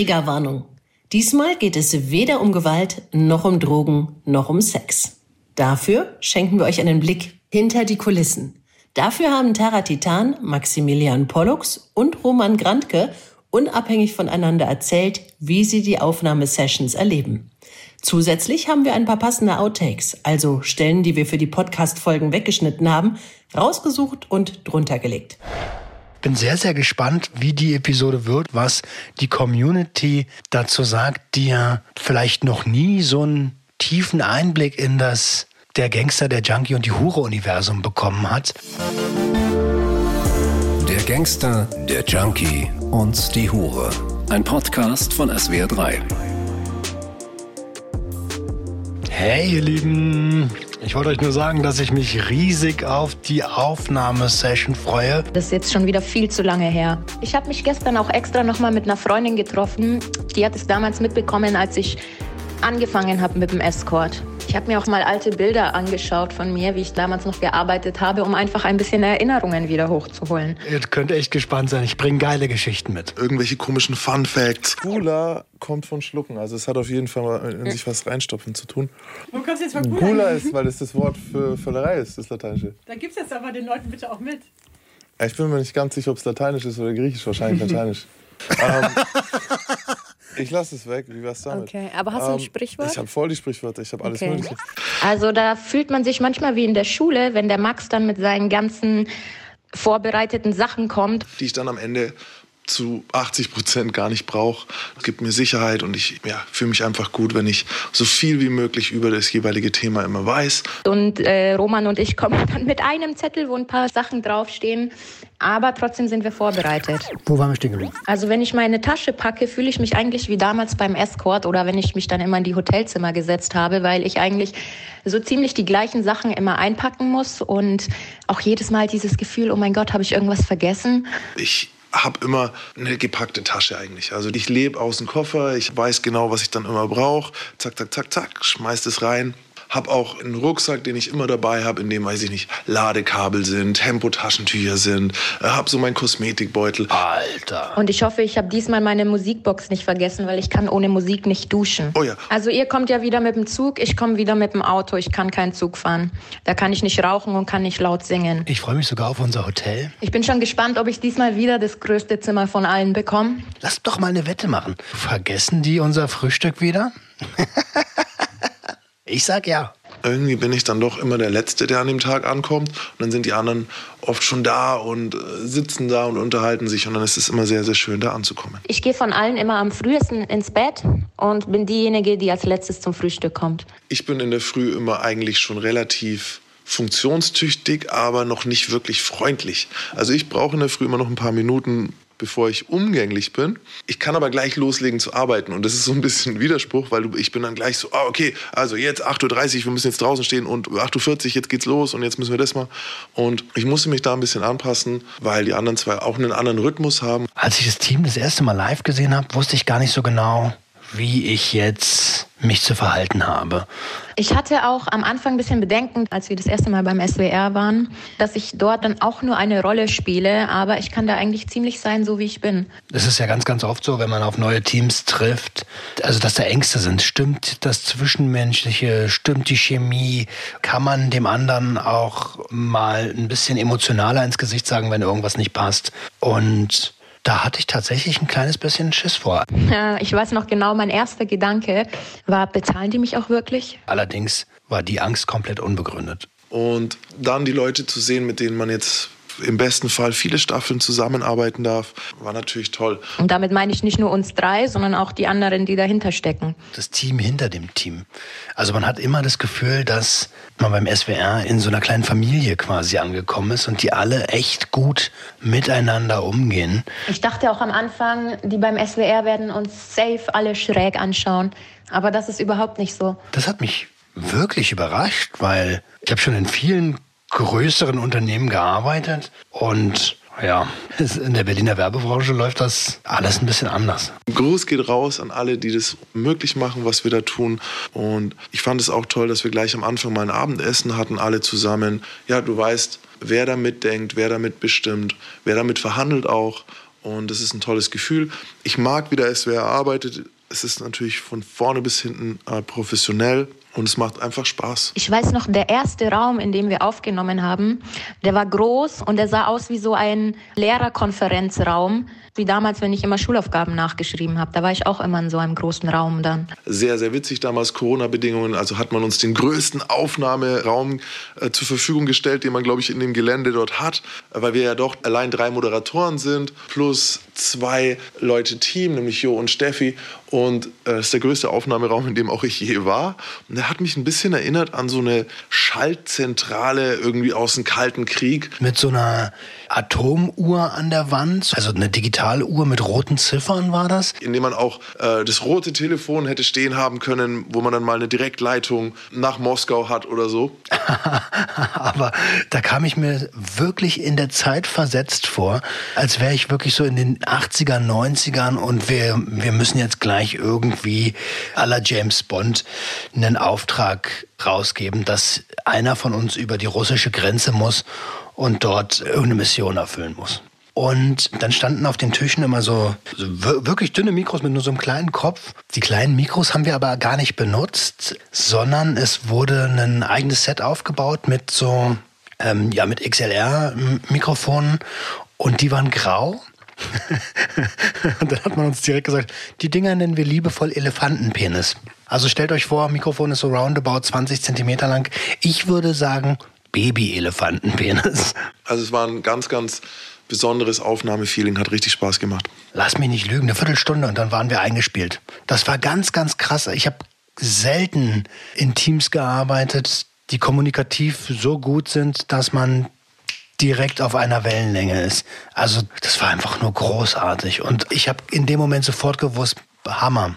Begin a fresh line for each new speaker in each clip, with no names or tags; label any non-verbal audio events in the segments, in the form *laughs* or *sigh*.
Triggerwarnung. Diesmal geht es weder um Gewalt, noch um Drogen, noch um Sex. Dafür schenken wir euch einen Blick hinter die Kulissen. Dafür haben Tara Titan, Maximilian Pollux und Roman Grantke unabhängig voneinander erzählt, wie sie die Aufnahmesessions erleben. Zusätzlich haben wir ein paar passende Outtakes, also Stellen, die wir für die Podcast-Folgen weggeschnitten haben, rausgesucht und drunter gelegt.
Bin sehr, sehr gespannt, wie die Episode wird, was die Community dazu sagt, die ja vielleicht noch nie so einen tiefen Einblick in das der Gangster, der Junkie und die Hure-Universum bekommen hat.
Der Gangster, der Junkie und die Hure. Ein Podcast von SWR3.
Hey ihr Lieben, ich wollte euch nur sagen, dass ich mich riesig auf die Aufnahmesession freue.
Das ist jetzt schon wieder viel zu lange her. Ich habe mich gestern auch extra nochmal mit einer Freundin getroffen. Die hat es damals mitbekommen, als ich angefangen habe mit dem Escort. Ich habe mir auch mal alte Bilder angeschaut von mir, wie ich damals noch gearbeitet habe, um einfach ein bisschen Erinnerungen wieder hochzuholen.
Ihr könnt echt gespannt sein. Ich bringe geile Geschichten mit.
Irgendwelche komischen Fun Facts.
Gula kommt von Schlucken. Also es hat auf jeden Fall in sich was reinstopfen zu tun.
Wo kommst du jetzt von Gula?
Gula ist, weil das das Wort für Völlerei ist, das Lateinische.
Da gib's jetzt aber den Leuten bitte auch mit.
Ich bin mir nicht ganz sicher, ob es Lateinisch ist oder Griechisch. Wahrscheinlich Lateinisch. *laughs* ähm, ich lasse es weg. Wie wär's damit?
Okay, aber hast du ein
Ähm,
Sprichwort?
Ich habe voll die Sprichwörter. Ich habe alles
Okay.
Mögliche.
Also da fühlt man sich manchmal wie in der Schule, wenn der Max dann mit seinen ganzen vorbereiteten Sachen kommt.
die ich dann am Ende zu 80 Prozent gar nicht brauche. Es gibt mir Sicherheit und ich ja, fühle mich einfach gut, wenn ich so viel wie möglich über das jeweilige Thema immer weiß.
Und äh, Roman und ich kommen dann mit einem Zettel, wo ein paar Sachen draufstehen. Aber trotzdem sind wir vorbereitet.
Wo waren wir stehen geblieben?
Also wenn ich meine Tasche packe, fühle ich mich eigentlich wie damals beim Escort oder wenn ich mich dann immer in die Hotelzimmer gesetzt habe, weil ich eigentlich so ziemlich die gleichen Sachen immer einpacken muss und auch jedes Mal dieses Gefühl, oh mein Gott, habe ich irgendwas vergessen?
Ich habe immer eine gepackte Tasche eigentlich. Also ich lebe aus dem Koffer, ich weiß genau, was ich dann immer brauche. Zack, zack, zack, zack, schmeiß das rein. Hab auch einen Rucksack, den ich immer dabei habe, in dem, weiß ich nicht, Ladekabel sind, Tempotaschentücher sind. Äh, hab so meinen Kosmetikbeutel.
Alter.
Und ich hoffe, ich habe diesmal meine Musikbox nicht vergessen, weil ich kann ohne Musik nicht duschen.
Oh ja.
Also ihr kommt ja wieder mit dem Zug, ich komme wieder mit dem Auto. Ich kann keinen Zug fahren. Da kann ich nicht rauchen und kann nicht laut singen.
Ich freue mich sogar auf unser Hotel.
Ich bin schon gespannt, ob ich diesmal wieder das größte Zimmer von allen bekomme.
Lass doch mal eine Wette machen. Vergessen die unser Frühstück wieder? *laughs* ich sag ja.
Irgendwie bin ich dann doch immer der Letzte, der an dem Tag ankommt. Und dann sind die anderen oft schon da und äh, sitzen da und unterhalten sich. Und dann ist es immer sehr, sehr schön, da anzukommen.
Ich gehe von allen immer am frühesten ins Bett und bin diejenige, die als letztes zum Frühstück kommt.
Ich bin in der Früh immer eigentlich schon relativ funktionstüchtig, aber noch nicht wirklich freundlich. Also ich brauche in der Früh immer noch ein paar Minuten, bevor ich umgänglich bin. Ich kann aber gleich loslegen zu arbeiten und das ist so ein bisschen ein *laughs* Widerspruch, weil ich bin dann gleich so, ah, okay, also jetzt 8.30 Uhr, wir müssen jetzt draußen stehen und 8.40 Uhr, jetzt geht's los und jetzt müssen wir das mal. Und ich musste mich da ein bisschen anpassen, weil die anderen zwei auch einen anderen Rhythmus haben.
Als ich das Team das erste Mal live gesehen habe, wusste ich gar nicht so genau, wie ich jetzt mich zu verhalten habe.
Ich hatte auch am Anfang ein bisschen Bedenken, als wir das erste Mal beim SWR waren, dass ich dort dann auch nur eine Rolle spiele, aber ich kann da eigentlich ziemlich sein, so wie ich bin.
Das ist ja ganz, ganz oft so, wenn man auf neue Teams trifft, also dass da Ängste sind. Stimmt das Zwischenmenschliche, stimmt die Chemie? Kann man dem anderen auch mal ein bisschen emotionaler ins Gesicht sagen, wenn irgendwas nicht passt? Und da hatte ich tatsächlich ein kleines bisschen Schiss vor.
Ich weiß noch genau, mein erster Gedanke war, bezahlen die mich auch wirklich?
Allerdings war die Angst komplett unbegründet.
Und dann die Leute zu sehen, mit denen man jetzt im besten Fall viele Staffeln zusammenarbeiten darf, war natürlich toll.
Und damit meine ich nicht nur uns drei, sondern auch die anderen, die dahinter stecken.
Das Team hinter dem Team. Also man hat immer das Gefühl, dass man beim SWR in so einer kleinen Familie quasi angekommen ist und die alle echt gut miteinander umgehen.
Ich dachte auch am Anfang, die beim SWR werden uns safe alle schräg anschauen. Aber das ist überhaupt nicht so.
Das hat mich wirklich überrascht, weil ich habe schon in vielen größeren Unternehmen gearbeitet und ja, in der Berliner Werbebranche läuft das alles ein bisschen anders.
Gruß geht raus an alle, die das möglich machen, was wir da tun. Und ich fand es auch toll, dass wir gleich am Anfang mal ein Abendessen hatten, alle zusammen. Ja, du weißt, wer da mitdenkt, wer da mitbestimmt, wer damit verhandelt auch. und das ist ein tolles Gefühl. Ich mag, wie der SWR arbeitet. Es ist natürlich von vorne bis hinten äh, professionell und es macht einfach Spaß.
Ich weiß noch, der erste Raum, in dem wir aufgenommen haben, der war groß und der sah aus wie so ein Lehrerkonferenzraum, wie damals, wenn ich immer Schulaufgaben nachgeschrieben habe. Da war ich auch immer in so einem großen Raum dann.
Sehr, sehr witzig damals, Corona-Bedingungen. Also hat man uns den größten Aufnahmeraum äh, zur Verfügung gestellt, den man, glaube ich, in dem Gelände dort hat, weil wir ja doch allein drei Moderatoren sind, plus zwei Leute Team, nämlich Jo und Steffi. Und äh, das ist der größte Aufnahmeraum, in dem auch ich je war. Und der hat mich ein bisschen erinnert an so eine Schaltzentrale irgendwie aus dem Kalten Krieg.
Mit so einer Atomuhr an der Wand, also eine Digitaluhr mit roten Ziffern war das?
In dem man auch äh, das rote Telefon hätte stehen haben können, wo man dann mal eine Direktleitung nach Moskau hat oder so. *laughs*
Aber da kam ich mir wirklich in der Zeit versetzt vor, als wäre ich wirklich so in den 80er, 90ern und wir, wir müssen jetzt gleich irgendwie à la James Bond einen Auftrag rausgeben, dass einer von uns über die russische Grenze muss und dort irgendeine Mission erfüllen muss. Und dann standen auf den Tischen immer so, so wirklich dünne Mikros mit nur so einem kleinen Kopf. Die kleinen Mikros haben wir aber gar nicht benutzt, sondern es wurde ein eigenes Set aufgebaut mit so, ähm, ja, mit XLR-Mikrofonen und die waren grau. *laughs* und dann hat man uns direkt gesagt, die Dinger nennen wir liebevoll Elefantenpenis. Also stellt euch vor, Mikrofon ist so roundabout 20 Zentimeter lang. Ich würde sagen, Baby-Elefantenpenis.
Also es war ein ganz, ganz besonderes Aufnahmefeeling, hat richtig Spaß gemacht.
Lass mich nicht lügen, eine Viertelstunde und dann waren wir eingespielt. Das war ganz, ganz krass. Ich habe selten in Teams gearbeitet, die kommunikativ so gut sind, dass man direkt auf einer Wellenlänge ist. Also das war einfach nur großartig. Und ich habe in dem Moment sofort gewusst, Hammer.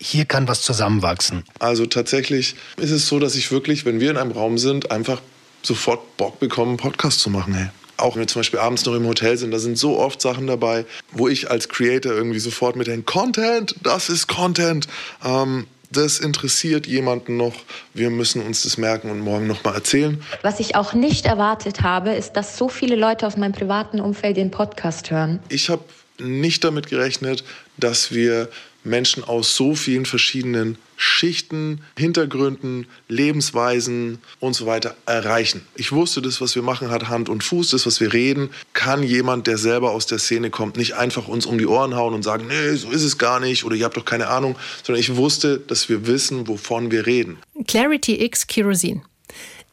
Hier kann was zusammenwachsen.
Also tatsächlich ist es so, dass ich wirklich, wenn wir in einem Raum sind, einfach sofort Bock bekommen, einen Podcast zu machen. Hey. Auch wenn wir zum Beispiel abends noch im Hotel sind, da sind so oft Sachen dabei, wo ich als Creator irgendwie sofort mit den Content, das ist Content. Ähm, das interessiert jemanden noch. Wir müssen uns das merken und morgen noch mal erzählen.
Was ich auch nicht erwartet habe, ist, dass so viele Leute aus meinem privaten Umfeld den Podcast hören.
Ich habe nicht damit gerechnet, dass wir Menschen aus so vielen verschiedenen Schichten, Hintergründen, Lebensweisen und so weiter erreichen. Ich wusste, das, was wir machen, hat Hand und Fuß. Das, was wir reden, kann jemand, der selber aus der Szene kommt, nicht einfach uns um die Ohren hauen und sagen, nee, so ist es gar nicht oder ihr habt doch keine Ahnung, sondern ich wusste, dass wir wissen, wovon wir reden.
Clarity X Kerosin.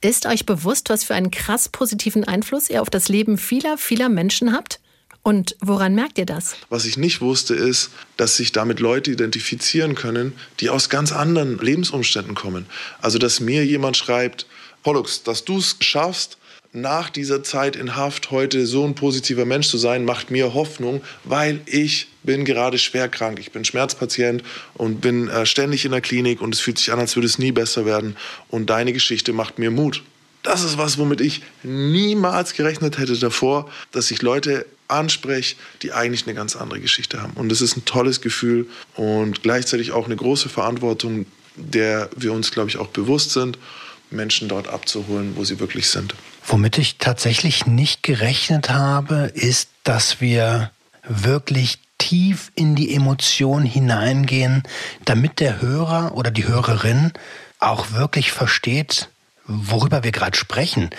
Ist euch bewusst, was für einen krass positiven Einfluss ihr auf das Leben vieler, vieler Menschen habt? Und woran merkt ihr das?
Was ich nicht wusste, ist, dass sich damit Leute identifizieren können, die aus ganz anderen Lebensumständen kommen. Also, dass mir jemand schreibt, Pollux, dass du es schaffst, nach dieser Zeit in Haft heute so ein positiver Mensch zu sein, macht mir Hoffnung, weil ich bin gerade schwer krank. Ich bin Schmerzpatient und bin äh, ständig in der Klinik und es fühlt sich an, als würde es nie besser werden. Und deine Geschichte macht mir Mut. Das ist was, womit ich niemals gerechnet hätte davor, dass sich Leute anspreche, die eigentlich eine ganz andere Geschichte haben. Und es ist ein tolles Gefühl und gleichzeitig auch eine große Verantwortung, der wir uns, glaube ich, auch bewusst sind, Menschen dort abzuholen, wo sie wirklich sind.
Womit ich tatsächlich nicht gerechnet habe, ist, dass wir wirklich tief in die Emotion hineingehen, damit der Hörer oder die Hörerin auch wirklich versteht, worüber wir gerade sprechen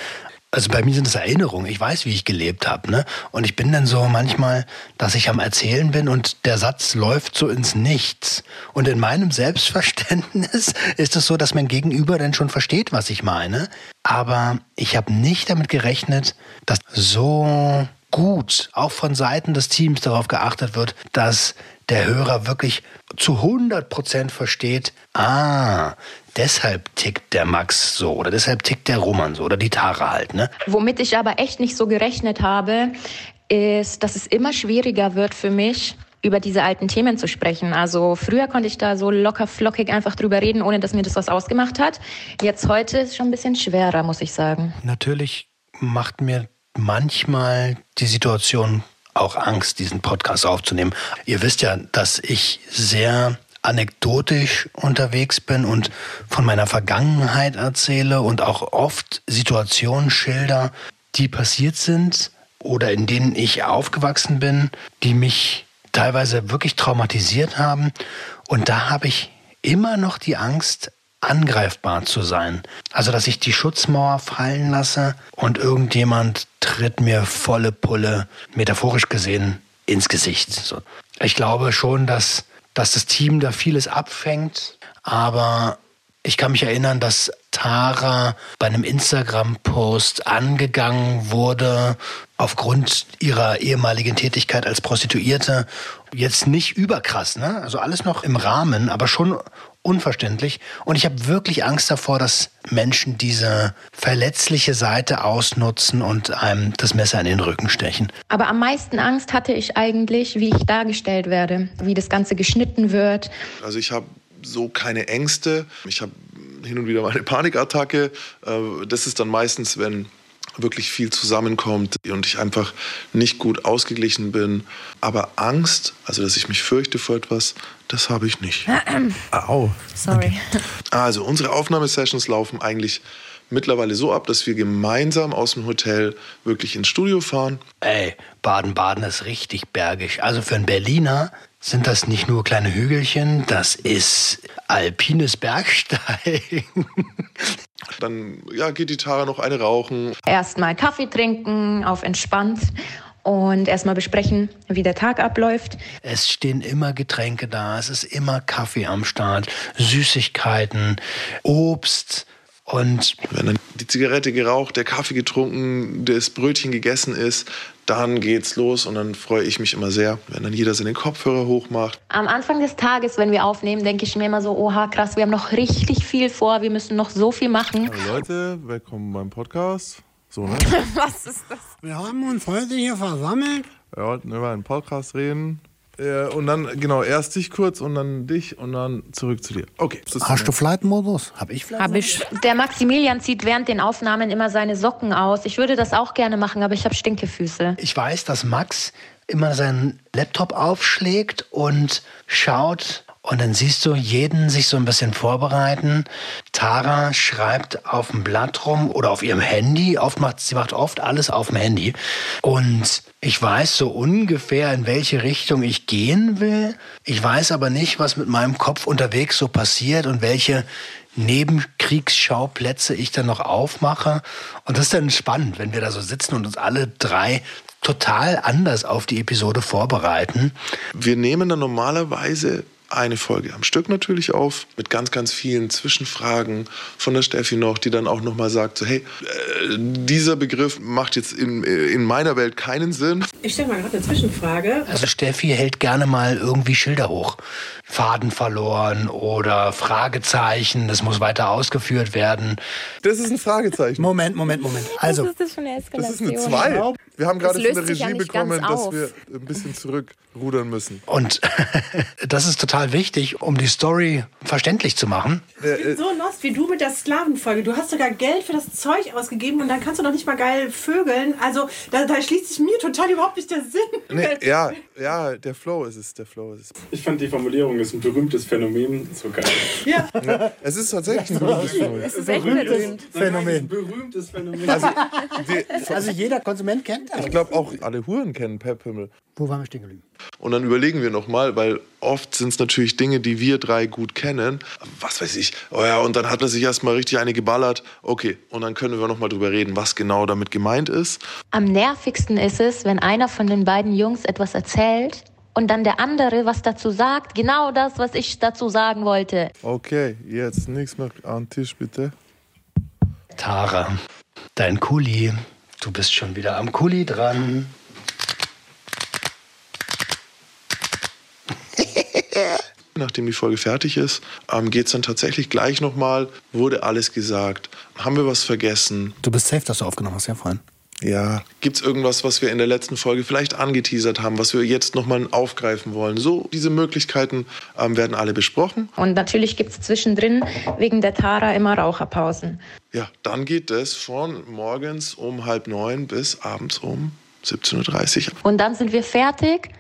also bei mir sind es Erinnerungen. Ich weiß, wie ich gelebt habe. Ne? Und ich bin dann so manchmal, dass ich am Erzählen bin und der Satz läuft so ins Nichts. Und in meinem Selbstverständnis *laughs* ist es so, dass mein Gegenüber dann schon versteht, was ich meine. Aber ich habe nicht damit gerechnet, dass so gut auch von Seiten des Teams darauf geachtet wird, dass der Hörer wirklich zu 100 Prozent versteht, ah, deshalb tickt der Max so oder deshalb tickt der Roman so oder die Tara halt. Ne?
Womit ich aber echt nicht so gerechnet habe, ist, dass es immer schwieriger wird für mich, über diese alten Themen zu sprechen. Also früher konnte ich da so locker flockig einfach drüber reden, ohne dass mir das was ausgemacht hat. Jetzt heute ist es schon ein bisschen schwerer, muss ich sagen.
Natürlich macht mir manchmal die Situation auch Angst, diesen Podcast aufzunehmen. Ihr wisst ja, dass ich sehr anekdotisch unterwegs bin und von meiner Vergangenheit erzähle und auch oft Situationen schilder, die passiert sind oder in denen ich aufgewachsen bin, die mich teilweise wirklich traumatisiert haben. Und da habe ich immer noch die Angst, angreifbar zu sein. Also, dass ich die Schutzmauer fallen lasse und irgendjemand tritt mir volle Pulle, metaphorisch gesehen, ins Gesicht. Ich glaube schon, dass, dass das Team da vieles abfängt, aber ich kann mich erinnern, dass Tara bei einem Instagram-Post angegangen wurde aufgrund ihrer ehemaligen Tätigkeit als Prostituierte. Jetzt nicht überkrass, ne? Also alles noch im Rahmen, aber schon unverständlich. Und ich habe wirklich Angst davor, dass Menschen diese verletzliche Seite ausnutzen und einem das Messer in den Rücken stechen.
Aber am meisten Angst hatte ich eigentlich, wie ich dargestellt werde, wie das Ganze geschnitten wird.
Also ich habe so keine Ängste. Ich habe hin und wieder mal eine Panikattacke. Äh, das ist dann meistens, wenn wirklich viel zusammenkommt und ich einfach nicht gut ausgeglichen bin. Aber Angst, also dass ich mich fürchte vor etwas, das habe ich nicht.
Au.
Sorry.
Also unsere Aufnahmesessions laufen eigentlich mittlerweile so ab, dass wir gemeinsam aus dem Hotel wirklich ins Studio fahren.
Ey, Baden-Baden ist richtig bergig. Also für einen Berliner sind das nicht nur kleine Hügelchen, das ist alpines Bergsteigen. *laughs*
Dann ja, geht die Tara noch eine rauchen.
Erstmal Kaffee trinken, auf entspannt und erstmal besprechen, wie der Tag abläuft.
Es stehen immer Getränke da, es ist immer Kaffee am Start, Süßigkeiten, Obst und
Wenn dann die Zigarette geraucht, der Kaffee getrunken, das Brötchen gegessen ist, dann geht's los und dann freue ich mich immer sehr, wenn dann jeder seine Kopfhörer hochmacht.
Am Anfang des Tages, wenn wir aufnehmen, denke ich mir immer so, oha, krass, wir haben noch richtig viel vor, wir müssen noch so viel machen.
Hallo Leute, willkommen beim Podcast. So, ne? *laughs*
Was ist das? Wir haben uns heute hier versammelt.
Wir wollten über einen Podcast reden. Äh, Und dann, genau, erst dich kurz und dann dich und dann zurück zu dir. Okay.
Hast du Flight-Modus?
habe ich vielleicht?
Hab ich. Der Maximilian zieht während den Aufnahmen immer seine Socken aus. Ich würde das auch gerne machen, aber ich habe Stinkefüße.
Ich weiß, dass Max immer seinen Laptop aufschlägt und schaut und dann siehst du jeden sich so ein bisschen vorbereiten. Tara schreibt auf dem Blatt rum oder auf ihrem Handy. Oft macht, sie macht oft alles auf dem Handy. Und ich weiß so ungefähr, in welche Richtung ich gehen will. Ich weiß aber nicht, was mit meinem Kopf unterwegs so passiert und welche Nebenkriegsschauplätze ich dann noch aufmache. Und das ist dann spannend, wenn wir da so sitzen und uns alle drei total anders auf die Episode vorbereiten.
Wir nehmen dann normalerweise eine Folge am Stück natürlich auf, mit ganz, ganz vielen Zwischenfragen von der Steffi noch, die dann auch nochmal sagt, so, hey, äh, dieser Begriff macht jetzt in, in meiner Welt keinen Sinn.
Ich stelle mal gerade eine Zwischenfrage.
Also Steffi hält gerne mal irgendwie Schilder hoch. Faden verloren oder Fragezeichen, das muss weiter ausgeführt werden.
Das ist ein Fragezeichen.
Moment, Moment, Moment. Also,
das für eine
Das ist eine 2. Wir haben gerade von der
ja
Regie
ganz
bekommen, dass wir ein bisschen zurückrudern müssen.
Und *laughs* das ist total wichtig, um die Story verständlich zu machen.
Ich bin so lost wie du mit der Sklavenfolge. Du hast sogar Geld für das Zeug ausgegeben und dann kannst du noch nicht mal geil vögeln. Also da, da schließt sich mir total überhaupt nicht der Sinn.
Nee, ja, ja, der Flow ist es, der Flow ist es.
Ich fand die Formulierung ist ein berühmtes Phänomen so geil.
Ja.
Es ist tatsächlich ein berühmtes Phänomen.
Das ist echt berühmt.
Phänomen.
Ein berühmtes Phänomen.
Also, die,
also jeder Konsument kennt das.
ich glaube auch alle Huren kennen Pep Himmel.
Wo waren wir stehen geblieben?
Und dann überlegen wir nochmal, weil oft sind es natürlich Dinge, die wir drei gut kennen. Was weiß ich. Oh ja, und dann hat er sich erstmal richtig eine geballert. Okay, und dann können wir nochmal drüber reden, was genau damit gemeint ist.
Am nervigsten ist es, wenn einer von den beiden Jungs etwas erzählt und dann der andere was dazu sagt. Genau das, was ich dazu sagen wollte.
Okay, jetzt nichts mehr an den Tisch, bitte.
Tara, dein Kuli, du bist schon wieder am Kuli dran.
Nachdem die Folge fertig ist, ähm, geht es dann tatsächlich gleich nochmal, wurde alles gesagt, haben wir was vergessen,
Du bist safe, dass du aufgenommen hast, ja, Freund.
ja, gibt es irgendwas, was wir in der letzten Folge vielleicht angeteasert haben, was wir jetzt nochmal aufgreifen wollen. So, diese Möglichkeiten ähm, werden alle besprochen.
Und natürlich gibt es zwischendrin wegen der Tara immer Raucherpausen.
Ja, dann geht es von morgens um halb neun bis abends um 17.30 Uhr.
Und dann sind wir fertig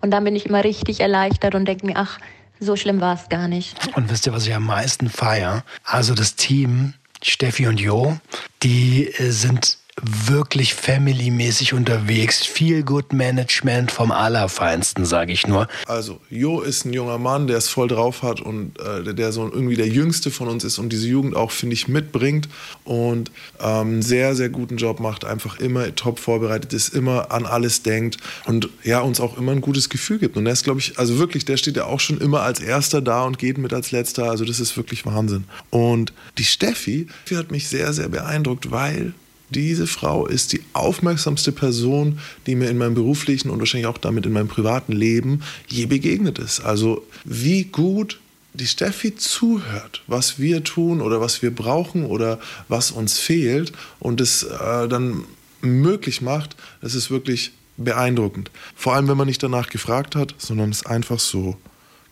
und dann bin ich immer richtig erleichtert und denke mir, ach, so schlimm war es gar nicht.
Und wisst ihr, was ich am meisten feier? Also das Team, Steffi und Jo, die äh, sind wirklich family-mäßig unterwegs. Viel Good Management vom Allerfeinsten, sage ich nur.
Also, Jo ist ein junger Mann, der es voll drauf hat und äh, der, der so irgendwie der jüngste von uns ist und diese Jugend auch, finde ich, mitbringt und ähm, sehr, sehr guten Job macht, einfach immer top vorbereitet ist, immer an alles denkt und ja, uns auch immer ein gutes Gefühl gibt. Und er ist, glaube ich, also wirklich, der steht ja auch schon immer als Erster da und geht mit als Letzter. Also, das ist wirklich Wahnsinn. Und die Steffi, die hat mich sehr, sehr beeindruckt, weil diese Frau ist die aufmerksamste Person, die mir in meinem beruflichen und wahrscheinlich auch damit in meinem privaten Leben je begegnet ist. Also wie gut die Steffi zuhört, was wir tun oder was wir brauchen oder was uns fehlt und es äh, dann möglich macht, das ist wirklich beeindruckend. Vor allem, wenn man nicht danach gefragt hat, sondern es einfach so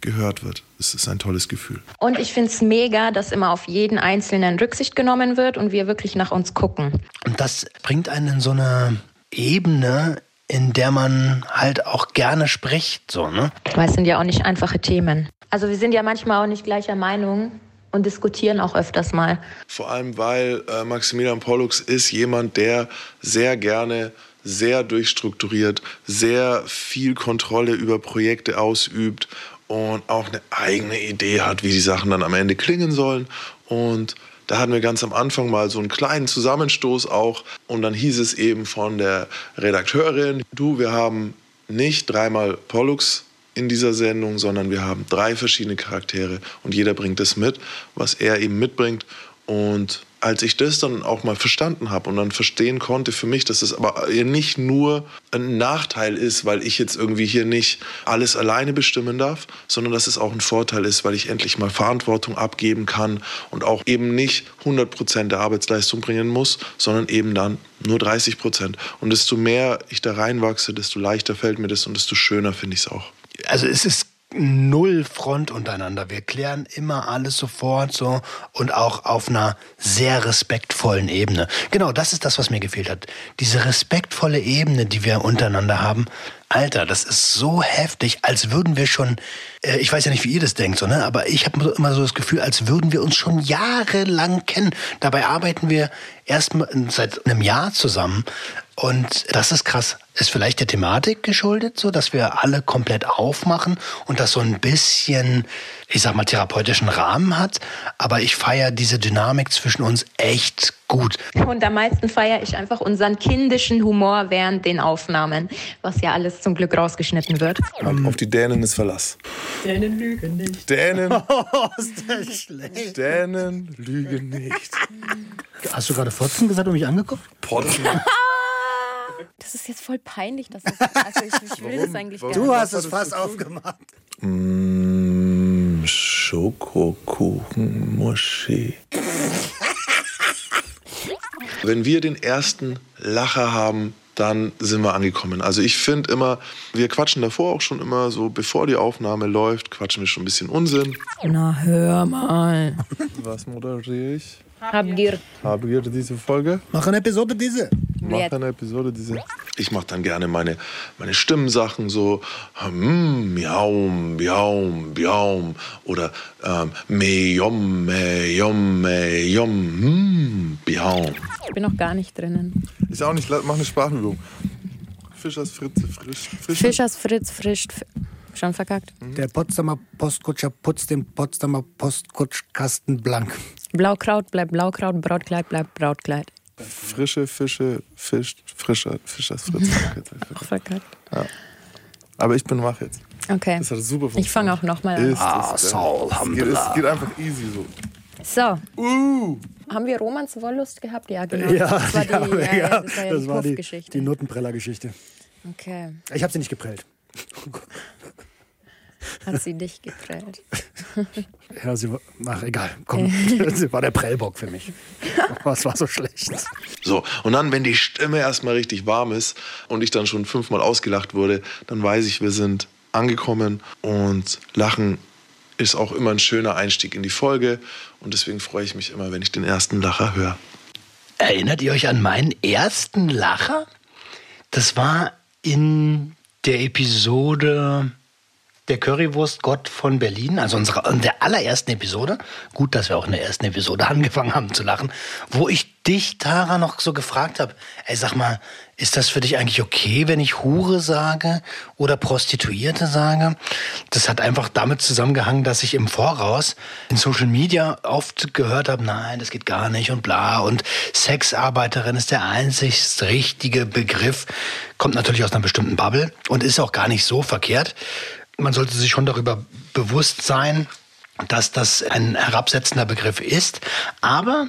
gehört wird. Es ist ein tolles Gefühl.
Und ich finde es mega, dass immer auf jeden Einzelnen Rücksicht genommen wird und wir wirklich nach uns gucken.
Und das bringt einen in so eine Ebene, in der man halt auch gerne spricht, so, ne?
Weil es sind ja auch nicht einfache Themen. Also wir sind ja manchmal auch nicht gleicher Meinung und diskutieren auch öfters mal.
Vor allem, weil äh, Maximilian Pollux ist jemand, der sehr gerne sehr durchstrukturiert, sehr viel Kontrolle über Projekte ausübt und auch eine eigene Idee hat, wie die Sachen dann am Ende klingen sollen. Und da hatten wir ganz am Anfang mal so einen kleinen Zusammenstoß auch. Und dann hieß es eben von der Redakteurin, du, wir haben nicht dreimal Pollux in dieser Sendung, sondern wir haben drei verschiedene Charaktere und jeder bringt das mit, was er eben mitbringt. Und als ich das dann auch mal verstanden habe und dann verstehen konnte für mich, dass es aber nicht nur ein Nachteil ist, weil ich jetzt irgendwie hier nicht alles alleine bestimmen darf, sondern dass es auch ein Vorteil ist, weil ich endlich mal Verantwortung abgeben kann und auch eben nicht 100 Prozent der Arbeitsleistung bringen muss, sondern eben dann nur 30 Prozent. Und desto mehr ich da reinwachse, desto leichter fällt mir das und desto schöner finde ich es auch.
Also es ist null Front untereinander. Wir klären immer alles sofort so und auch auf einer sehr respektvollen Ebene. Genau, das ist das, was mir gefehlt hat. Diese respektvolle Ebene, die wir untereinander haben. Alter, das ist so heftig, als würden wir schon, äh, ich weiß ja nicht, wie ihr das denkt, so, ne? aber ich habe immer so das Gefühl, als würden wir uns schon jahrelang kennen. Dabei arbeiten wir erst seit einem Jahr zusammen. Und das ist krass. Ist vielleicht der Thematik geschuldet, so dass wir alle komplett aufmachen und das so ein bisschen, ich sag mal, therapeutischen Rahmen hat. Aber ich feiere diese Dynamik zwischen uns echt gut.
Und am meisten feiere ich einfach unseren kindischen Humor während den Aufnahmen, was ja alles zum Glück rausgeschnitten wird.
Auf die Dänen ist Verlass.
Dänen lügen nicht.
Dänen, *laughs*
Oh, ist das schlecht.
Dänen lügen nicht.
Hast du gerade Fotzen gesagt und mich angeguckt?
Potzen. *laughs*
Das ist jetzt voll peinlich. Das ist, also ich, ich will das eigentlich gar
Du
nicht.
hast es fast aufgemacht.
Mm, Schokokuchen, Moschee. Wenn wir den ersten Lacher haben, dann sind wir angekommen. Also ich finde immer, wir quatschen davor auch schon immer so, bevor die Aufnahme läuft, quatschen wir schon ein bisschen Unsinn.
Na, hör mal.
Was moderiere ich?
Habgier.
Habe ihr diese Folge?
Mach eine Episode diese.
Mach
Wer-
eine Episode diese.
Ich mache dann gerne meine, meine Stimmensachen so, hm, miaum, miaum, miaum oder ähm, mejom, mejom, mejom, hm, miaum.
Ich bin noch gar nicht drinnen.
Ich auch nicht, mach eine Sprachübung. Fischers Fritze, frisch. Fische.
Fischers Fritz frischt. F- Schon verkackt.
Der Potsdamer Postkutscher putzt den Potsdamer Postkutschkasten blank.
Blaukraut bleibt Blaukraut, Brautkleid bleibt Brautkleid.
Frische Fische, Fisch, frischer, Fischers Fritze. *laughs*
Auch verkackt.
Aber ich bin wach jetzt.
Okay.
Das hat super
Ich fange auch nochmal an.
Ist das
Saul,
es geht, es geht einfach easy so.
So.
Uh.
Haben wir Romans Wollust gehabt? Ja, genau.
Ja,
das war *laughs* die,
ja,
ja,
ja,
ja, das war ja
das
die
war die, die Notenpreller-Geschichte.
Okay.
Ich habe sie nicht geprellt. *laughs*
Hat sie dich geprellt? *laughs*
Ja, sie war, ach egal, komm, *laughs* sie war der Prellbock für mich. Es war so schlecht.
So, und dann, wenn die Stimme erstmal richtig warm ist und ich dann schon fünfmal ausgelacht wurde, dann weiß ich, wir sind angekommen und Lachen ist auch immer ein schöner Einstieg in die Folge und deswegen freue ich mich immer, wenn ich den ersten Lacher höre.
Erinnert ihr euch an meinen ersten Lacher? Das war in der Episode der Currywurst Gott von Berlin, also unserer, in der allerersten Episode. Gut, dass wir auch in der ersten Episode *laughs* angefangen haben zu lachen, wo ich dich, Tara, noch so gefragt habe, ey, sag mal, ist das für dich eigentlich okay, wenn ich Hure sage oder Prostituierte sage? Das hat einfach damit zusammengehangen, dass ich im Voraus in Social Media oft gehört habe, nein, das geht gar nicht und bla. Und Sexarbeiterin ist der einzig richtige Begriff. Kommt natürlich aus einer bestimmten Bubble und ist auch gar nicht so verkehrt. Man sollte sich schon darüber bewusst sein, dass das ein herabsetzender Begriff ist. Aber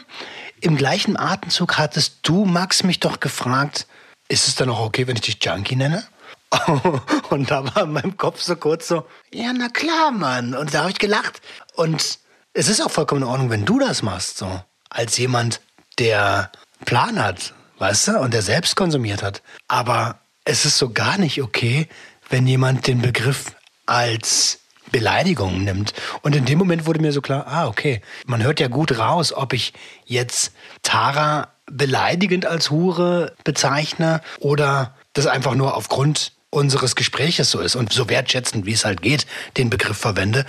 im gleichen Atemzug hattest du, Max, mich doch gefragt, ist es dann auch okay, wenn ich dich Junkie nenne? *laughs* Und da war in meinem Kopf so kurz so, ja, na klar, Mann. Und da habe ich gelacht. Und es ist auch vollkommen in Ordnung, wenn du das machst, so. Als jemand, der Plan hat, weißt du, und der selbst konsumiert hat. Aber es ist so gar nicht okay, wenn jemand den Begriff als Beleidigung nimmt. Und in dem Moment wurde mir so klar, ah, okay, man hört ja gut raus, ob ich jetzt Tara beleidigend als Hure bezeichne oder das einfach nur aufgrund unseres Gespräches so ist und so wertschätzend, wie es halt geht, den Begriff verwende.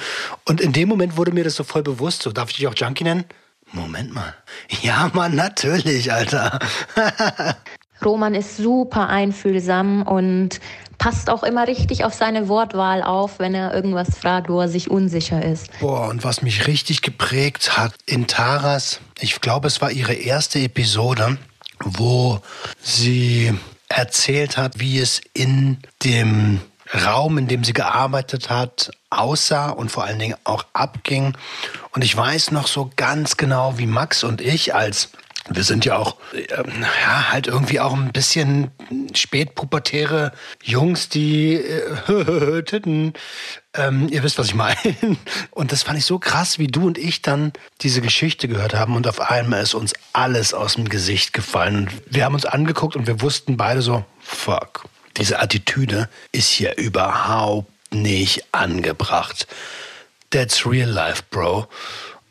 Und in dem Moment wurde mir das so voll bewusst. So, darf ich dich auch Junkie nennen? Moment mal. Ja, Mann, natürlich, Alter. *laughs*
Roman ist super einfühlsam und passt auch immer richtig auf seine Wortwahl auf, wenn er irgendwas fragt, wo er sich unsicher ist.
Boah, und was mich richtig geprägt hat in Taras, ich glaube, es war ihre erste Episode, wo sie erzählt hat, wie es in dem Raum, in dem sie gearbeitet hat, aussah und vor allen Dingen auch abging. Und ich weiß noch so ganz genau, wie Max und ich als wir sind ja auch, ähm, ja, halt irgendwie auch ein bisschen spätpubertäre Jungs, die äh, *laughs* Titten. Ähm, ihr wisst, was ich meine. Und das fand ich so krass, wie du und ich dann diese Geschichte gehört haben und auf einmal ist uns alles aus dem Gesicht gefallen. Und wir haben uns angeguckt und wir wussten beide so, fuck, diese Attitüde ist hier überhaupt nicht angebracht. That's real life, Bro.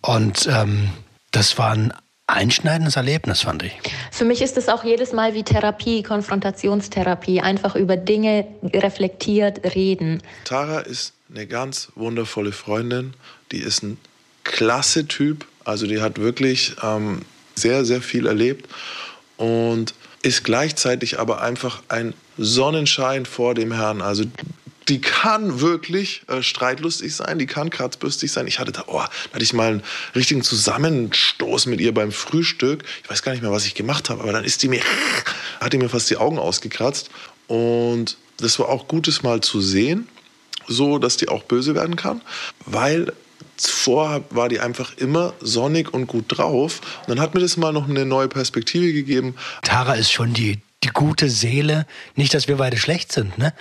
Und ähm, das war ein einschneidendes Erlebnis, fand ich.
Für mich ist es auch jedes Mal wie Therapie, Konfrontationstherapie, einfach über Dinge reflektiert reden.
Tara ist eine ganz wundervolle Freundin, die ist ein klasse Typ, also die hat wirklich ähm, sehr, sehr viel erlebt und ist gleichzeitig aber einfach ein Sonnenschein vor dem Herrn. Also die kann wirklich äh, streitlustig sein, die kann kratzbürstig sein. Ich hatte da, oh, da hatte ich mal einen richtigen Zusammenstoß mit ihr beim Frühstück. Ich weiß gar nicht mehr, was ich gemacht habe, aber dann ist die mir, *laughs* hat die mir fast die Augen ausgekratzt. Und das war auch gutes Mal zu sehen, so dass die auch böse werden kann, weil zuvor war die einfach immer sonnig und gut drauf. Und dann hat mir das mal noch eine neue Perspektive gegeben.
Tara ist schon die, die gute Seele. Nicht, dass wir beide schlecht sind, ne?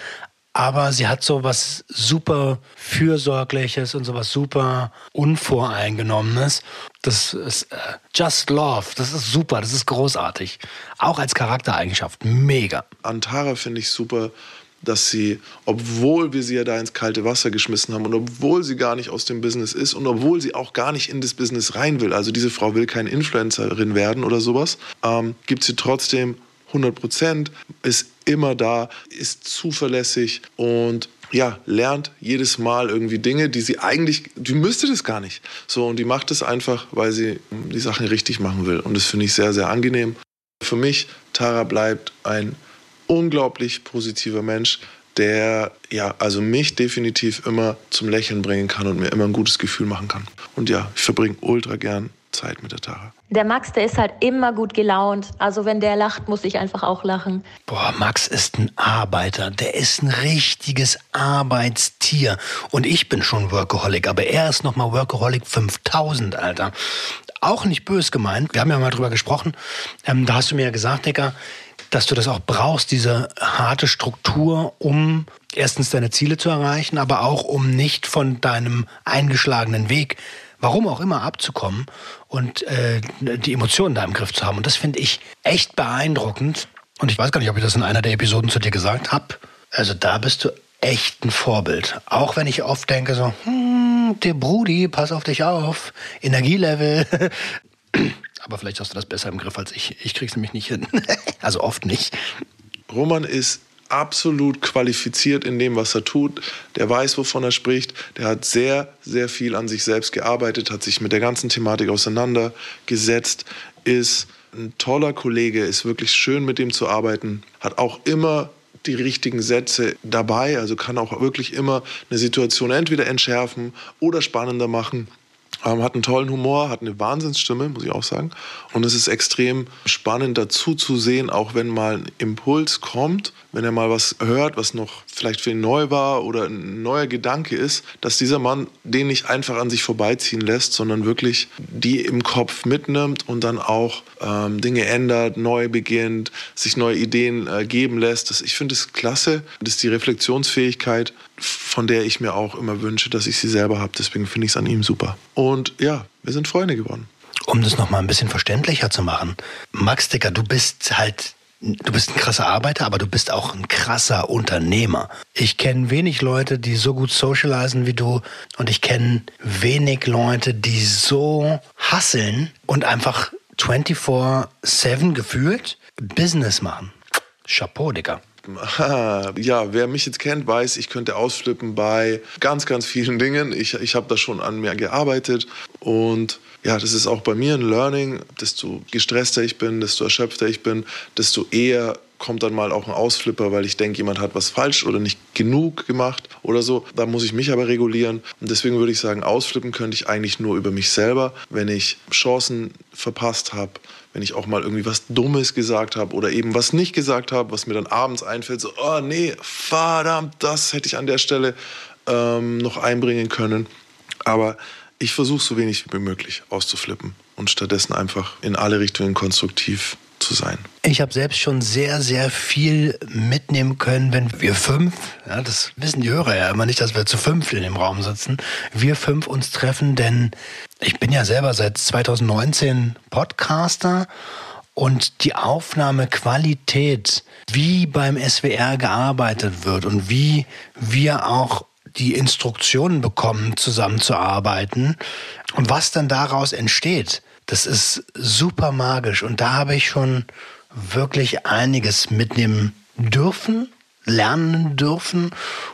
Aber sie hat so was super Fürsorgliches und so was super Unvoreingenommenes. Das ist äh, Just Love. Das ist super, das ist großartig. Auch als Charaktereigenschaft. Mega.
An Tara finde ich super, dass sie, obwohl wir sie ja da ins kalte Wasser geschmissen haben und obwohl sie gar nicht aus dem Business ist und obwohl sie auch gar nicht in das Business rein will, also diese Frau will keine Influencerin werden oder sowas, ähm, gibt sie trotzdem 100 Prozent, ist immer da, ist zuverlässig und ja, lernt jedes Mal irgendwie Dinge, die sie eigentlich, die müsste das gar nicht. So, und die macht es einfach, weil sie die Sachen richtig machen will. Und das finde ich sehr, sehr angenehm. Für mich, Tara bleibt ein unglaublich positiver Mensch, der ja, also mich definitiv immer zum Lächeln bringen kann und mir immer ein gutes Gefühl machen kann. Und ja, ich verbringe ultra gern Zeit mit der Tara.
Der Max, der ist halt immer gut gelaunt. Also wenn der lacht, muss ich einfach auch lachen.
Boah, Max ist ein Arbeiter. Der ist ein richtiges Arbeitstier. Und ich bin schon Workaholic, aber er ist nochmal Workaholic 5000, Alter. Auch nicht bös gemeint. Wir haben ja mal drüber gesprochen. Ähm, da hast du mir ja gesagt, Digga, dass du das auch brauchst, diese harte Struktur, um erstens deine Ziele zu erreichen, aber auch um nicht von deinem eingeschlagenen Weg warum auch immer, abzukommen und äh, die Emotionen da im Griff zu haben. Und das finde ich echt beeindruckend. Und ich weiß gar nicht, ob ich das in einer der Episoden zu dir gesagt habe. Also da bist du echt ein Vorbild. Auch wenn ich oft denke so, hm, der Brudi, pass auf dich auf, Energielevel. *laughs* Aber vielleicht hast du das besser im Griff als ich. Ich krieg's nämlich nicht hin. *laughs* also oft nicht.
Roman ist absolut qualifiziert in dem, was er tut. Der weiß, wovon er spricht. Der hat sehr, sehr viel an sich selbst gearbeitet, hat sich mit der ganzen Thematik auseinandergesetzt, ist ein toller Kollege, ist wirklich schön mit dem zu arbeiten, hat auch immer die richtigen Sätze dabei, also kann auch wirklich immer eine Situation entweder entschärfen oder spannender machen. Ähm, hat einen tollen Humor, hat eine Wahnsinnsstimme, muss ich auch sagen. Und es ist extrem spannend dazu zu sehen, auch wenn mal ein Impuls kommt, wenn er mal was hört, was noch vielleicht für ihn neu war oder ein neuer Gedanke ist, dass dieser Mann den nicht einfach an sich vorbeiziehen lässt, sondern wirklich die im Kopf mitnimmt und dann auch ähm, Dinge ändert, neu beginnt, sich neue Ideen äh, geben lässt. Das, ich finde es klasse. Das ist die Reflexionsfähigkeit, von der ich mir auch immer wünsche, dass ich sie selber habe. Deswegen finde ich es an ihm super. Und ja, wir sind Freunde geworden.
Um das nochmal ein bisschen verständlicher zu machen. Max Dicker, du bist halt Du bist ein krasser Arbeiter, aber du bist auch ein krasser Unternehmer. Ich kenne wenig Leute, die so gut socialisen wie du. Und ich kenne wenig Leute, die so hasseln und einfach 24-7 gefühlt Business machen. Chapeau, Digga. *laughs*
Ja, wer mich jetzt kennt, weiß, ich könnte ausflippen bei ganz, ganz vielen Dingen. Ich, ich habe da schon an mir gearbeitet und ja, das ist auch bei mir ein Learning. Desto gestresster ich bin, desto erschöpfter ich bin, desto eher kommt dann mal auch ein Ausflipper, weil ich denke, jemand hat was falsch oder nicht genug gemacht oder so. Da muss ich mich aber regulieren. Und deswegen würde ich sagen, ausflippen könnte ich eigentlich nur über mich selber, wenn ich Chancen verpasst habe, wenn ich auch mal irgendwie was Dummes gesagt habe oder eben was nicht gesagt habe, was mir dann abends einfällt, so, oh nee, verdammt, das hätte ich an der Stelle ähm, noch einbringen können. Aber ich versuche so wenig wie möglich auszuflippen und stattdessen einfach in alle Richtungen konstruktiv zu sein.
Ich habe selbst schon sehr, sehr viel mitnehmen können, wenn wir fünf, ja, das wissen die Hörer ja immer nicht, dass wir zu fünf in dem Raum sitzen, wir fünf uns treffen, denn ich bin ja selber seit 2019 Podcaster und die Aufnahmequalität, wie beim SWR gearbeitet wird und wie wir auch die Instruktionen bekommen, zusammenzuarbeiten und was dann daraus entsteht, das ist super magisch. Und da habe ich schon wirklich einiges mitnehmen dürfen, lernen dürfen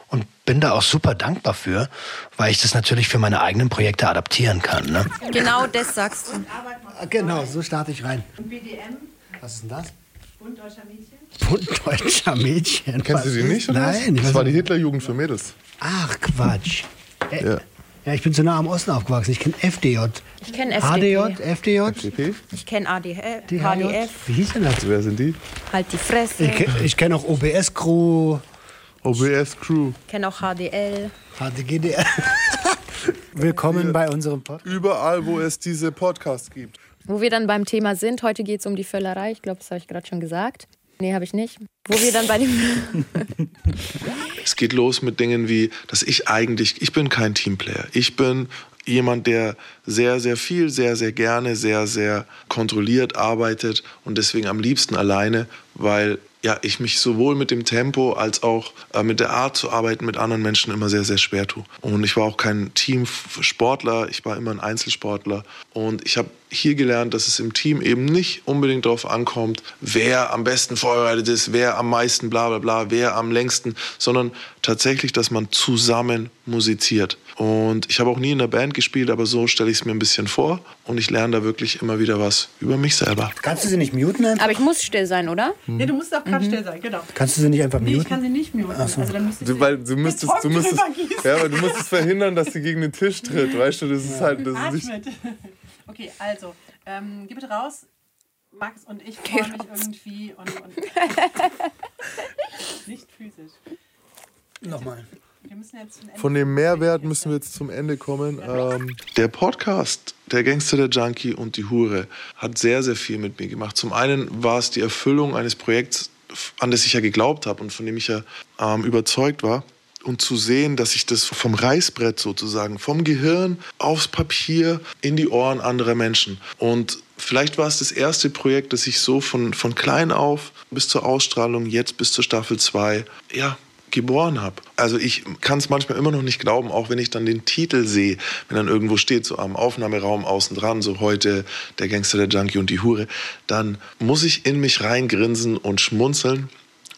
und bin da auch super dankbar für, weil ich das natürlich für meine eigenen Projekte adaptieren kann. Ne?
Genau das sagst du.
Genau, so starte ich rein.
Und BDM?
Was ist denn das?
Bund deutscher Mädchen?
Bund deutscher Mädchen.
Kennst du die nicht? Oder was?
Nein.
Das war die Hitlerjugend für Mädels.
Ach, Quatsch. Äh,
Ja.
Ja, ich bin zu nah am Osten aufgewachsen. Ich kenne FDJ.
Ich kenne FDP.
HDJ, FDJ.
FDP?
Ich kenne ADF, HDF.
Wie hieß denn das?
Wer sind die?
Halt die Fresse.
Ich, ich kenne auch OBS-Crew,
OBS Crew.
kenne auch HDL.
HDGDR. *laughs* Willkommen bei unserem Podcast.
Überall, wo es diese Podcasts gibt.
Wo wir dann beim Thema sind, heute geht es um die Völlerei. Ich glaube, das habe ich gerade schon gesagt. Nee, habe ich nicht. Wo wir dann bei dem. *laughs*
Es geht los mit Dingen wie, dass ich eigentlich, ich bin kein Teamplayer. Ich bin jemand, der sehr, sehr viel, sehr, sehr gerne, sehr, sehr kontrolliert arbeitet und deswegen am liebsten alleine, weil ja, ich mich sowohl mit dem Tempo als auch äh, mit der Art zu arbeiten mit anderen Menschen immer sehr, sehr schwer tue. Und ich war auch kein Teamsportler, ich war immer ein Einzelsportler. Und ich habe hier gelernt, dass es im Team eben nicht unbedingt darauf ankommt, wer am besten vorbereitet ist, wer am meisten bla bla bla, wer am längsten, sondern tatsächlich, dass man zusammen musiziert. Und ich habe auch nie in der Band gespielt, aber so stelle ich es mir ein bisschen vor. Und ich lerne da wirklich immer wieder was über mich selber.
Kannst du sie nicht muten einfach?
Aber ich muss still sein, oder?
Nee, du musst auch gerade still sein, genau.
Kannst du sie nicht einfach
Nee, ich
muten?
kann sie nicht muten.
Ach so.
Also dann müsste
Du, weil du müsstest, du müsstest, ja, aber du müsstest verhindern, dass sie gegen den Tisch tritt, weißt du? Das ist halt, das ist nicht. *laughs*
Okay, also, ähm, geh bitte raus. Max und ich freuen mich irgendwie und, und *laughs* *laughs* nicht physisch.
Nochmal.
Wir müssen jetzt ein Ende
Von dem Mehrwert müssen wir jetzt zum Ende kommen. Ähm,
Der Podcast, der Gangster, der Junkie und die Hure, hat sehr, sehr viel mit mir gemacht. Zum einen war es die Erfüllung eines Projekts, an das ich ja geglaubt habe und von dem ich ja ähm, überzeugt war. Und zu sehen, dass ich das vom Reißbrett sozusagen, vom Gehirn aufs Papier in die Ohren anderer Menschen. Und vielleicht war es das erste Projekt, das ich so von, von klein auf bis zur Ausstrahlung, jetzt bis zur Staffel 2, ja, geboren habe. Also ich kann es manchmal immer noch nicht glauben, auch wenn ich dann den Titel sehe, wenn dann irgendwo steht, so am Aufnahmeraum außen dran, so heute der Gangster, der Junkie und die Hure, dann muss ich in mich reingrinsen und schmunzeln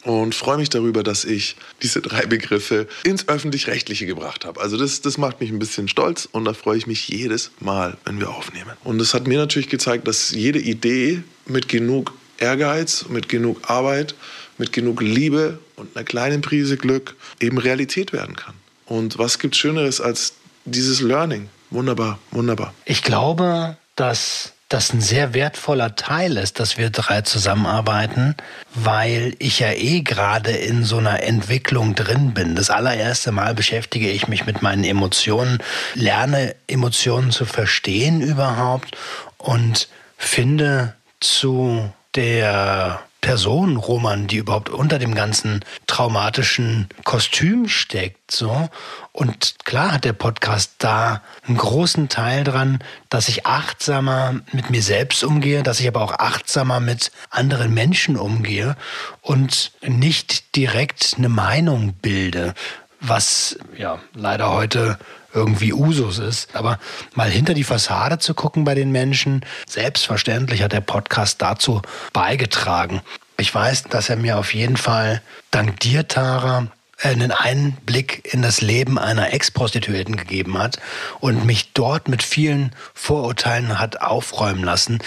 und freue mich darüber, dass ich diese drei Begriffe ins öffentlich-rechtliche gebracht habe. Also das, das macht mich ein bisschen stolz und da freue ich mich jedes Mal, wenn wir aufnehmen. Und das hat mir natürlich gezeigt, dass jede Idee mit genug Ehrgeiz, mit genug Arbeit, mit genug Liebe und einer kleinen Prise Glück eben Realität werden kann. Und was gibt Schöneres als dieses Learning? Wunderbar, wunderbar.
Ich glaube, dass das ein sehr wertvoller Teil ist, dass wir drei zusammenarbeiten, weil ich ja eh gerade in so einer Entwicklung drin bin. Das allererste Mal beschäftige ich mich mit meinen Emotionen, lerne Emotionen zu verstehen überhaupt und finde zu der Person, Roman, die überhaupt unter dem ganzen traumatischen Kostüm steckt, so. Und klar hat der Podcast da einen großen Teil dran, dass ich achtsamer mit mir selbst umgehe, dass ich aber auch achtsamer mit anderen Menschen umgehe und nicht direkt eine Meinung bilde, was ja leider heute irgendwie Usus ist. Aber mal hinter die Fassade zu gucken bei den Menschen, selbstverständlich hat der Podcast dazu beigetragen. Ich weiß, dass er mir auf jeden Fall dank dir, Tara, einen Einblick in das Leben einer Ex-Prostituierten gegeben hat und mich dort mit vielen Vorurteilen hat aufräumen lassen,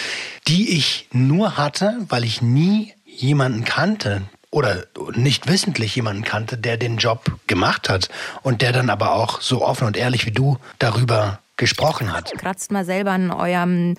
die ich nur hatte, weil ich nie jemanden kannte, oder nicht wissentlich jemanden kannte, der den Job gemacht hat und der dann aber auch so offen und ehrlich wie du darüber gesprochen hat.
Kratzt mal selber an eurem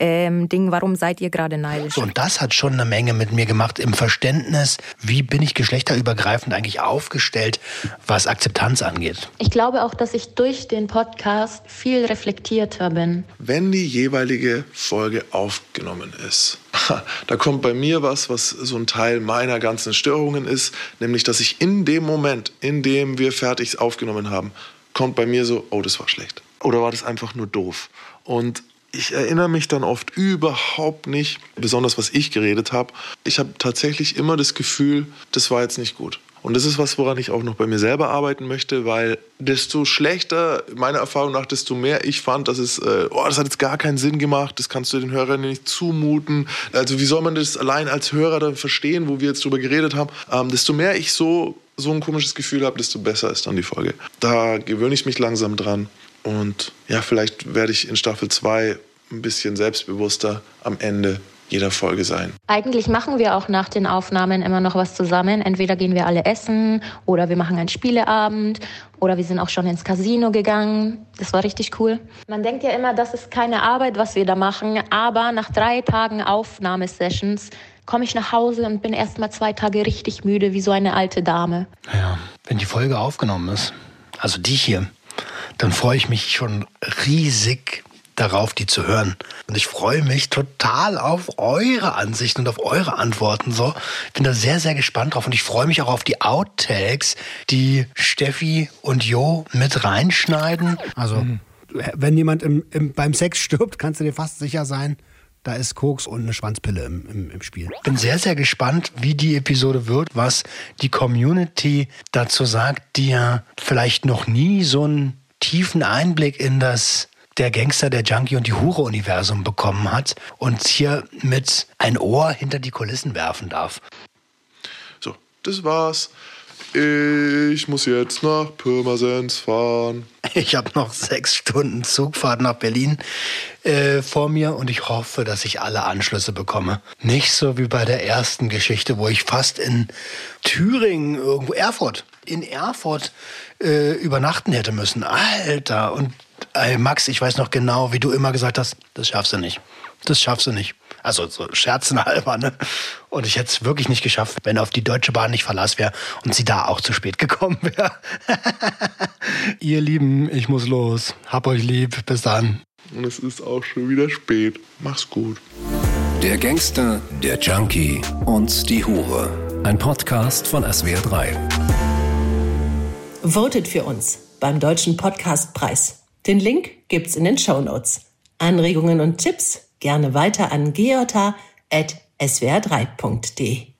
ähm, Ding, warum seid ihr gerade neidisch?
Und das hat schon eine Menge mit mir gemacht im Verständnis, wie bin ich geschlechterübergreifend eigentlich aufgestellt, was Akzeptanz angeht.
Ich glaube auch, dass ich durch den Podcast viel reflektierter bin.
Wenn die jeweilige Folge aufgenommen ist, *laughs* da kommt bei mir was, was so ein Teil meiner ganzen Störungen ist, nämlich dass ich in dem Moment, in dem wir fertig aufgenommen haben, kommt bei mir so, oh, das war schlecht. Oder war das einfach nur doof? Und ich erinnere mich dann oft überhaupt nicht, besonders was ich geredet habe. Ich habe tatsächlich immer das Gefühl, das war jetzt nicht gut. Und das ist was, woran ich auch noch bei mir selber arbeiten möchte, weil desto schlechter, meiner Erfahrung nach, desto mehr ich fand, dass es, äh, oh, das hat jetzt gar keinen Sinn gemacht, das kannst du den Hörern nicht zumuten. Also wie soll man das allein als Hörer dann verstehen, wo wir jetzt drüber geredet haben? Ähm, desto mehr ich so, so ein komisches Gefühl habe, desto besser ist dann die Folge. Da gewöhne ich mich langsam dran. Und ja, vielleicht werde ich in Staffel 2 ein bisschen selbstbewusster am Ende jeder Folge sein.
Eigentlich machen wir auch nach den Aufnahmen immer noch was zusammen. Entweder gehen wir alle essen oder wir machen einen Spieleabend oder wir sind auch schon ins Casino gegangen. Das war richtig cool. Man denkt ja immer, das ist keine Arbeit, was wir da machen, aber nach drei Tagen Aufnahmesessions komme ich nach Hause und bin erst mal zwei Tage richtig müde, wie so eine alte Dame.
Ja, wenn die Folge aufgenommen ist, also die hier, dann freue ich mich schon riesig darauf, die zu hören. Und ich freue mich total auf eure Ansichten und auf eure Antworten. So, bin da sehr, sehr gespannt drauf und ich freue mich auch auf die Outtakes, die Steffi und Jo mit reinschneiden.
Also, mhm. wenn jemand im, im, beim Sex stirbt, kannst du dir fast sicher sein, da ist Koks und eine Schwanzpille im, im, im Spiel.
Bin sehr, sehr gespannt, wie die Episode wird, was die Community dazu sagt, die ja vielleicht noch nie so einen tiefen Einblick in das der Gangster, der Junkie und die Hure-Universum bekommen hat und hier mit ein Ohr hinter die Kulissen werfen darf.
So, das war's. Ich muss jetzt nach Pirmasens fahren.
Ich habe noch sechs Stunden Zugfahrt nach Berlin äh, vor mir und ich hoffe, dass ich alle Anschlüsse bekomme. Nicht so wie bei der ersten Geschichte, wo ich fast in Thüringen, irgendwo Erfurt, in Erfurt äh, übernachten hätte müssen. Alter, und ey, Max, ich weiß noch genau, wie du immer gesagt hast, das schaffst du nicht. Das schaffst du nicht. Also so Scherzen *laughs* halber, ne? Und ich hätte es wirklich nicht geschafft, wenn auf die Deutsche Bahn nicht Verlass wäre und sie da auch zu spät gekommen *laughs* wäre. Ihr Lieben, ich muss los. Hab euch lieb. Bis dann.
Und es ist auch schon wieder spät. Mach's gut.
Der Gangster, der Junkie und die Hure. Ein Podcast von SWR3.
Votet für uns beim Deutschen Podcastpreis. Den Link gibt's in den Show Notes. Anregungen und Tipps gerne weiter an geota.swr3.de.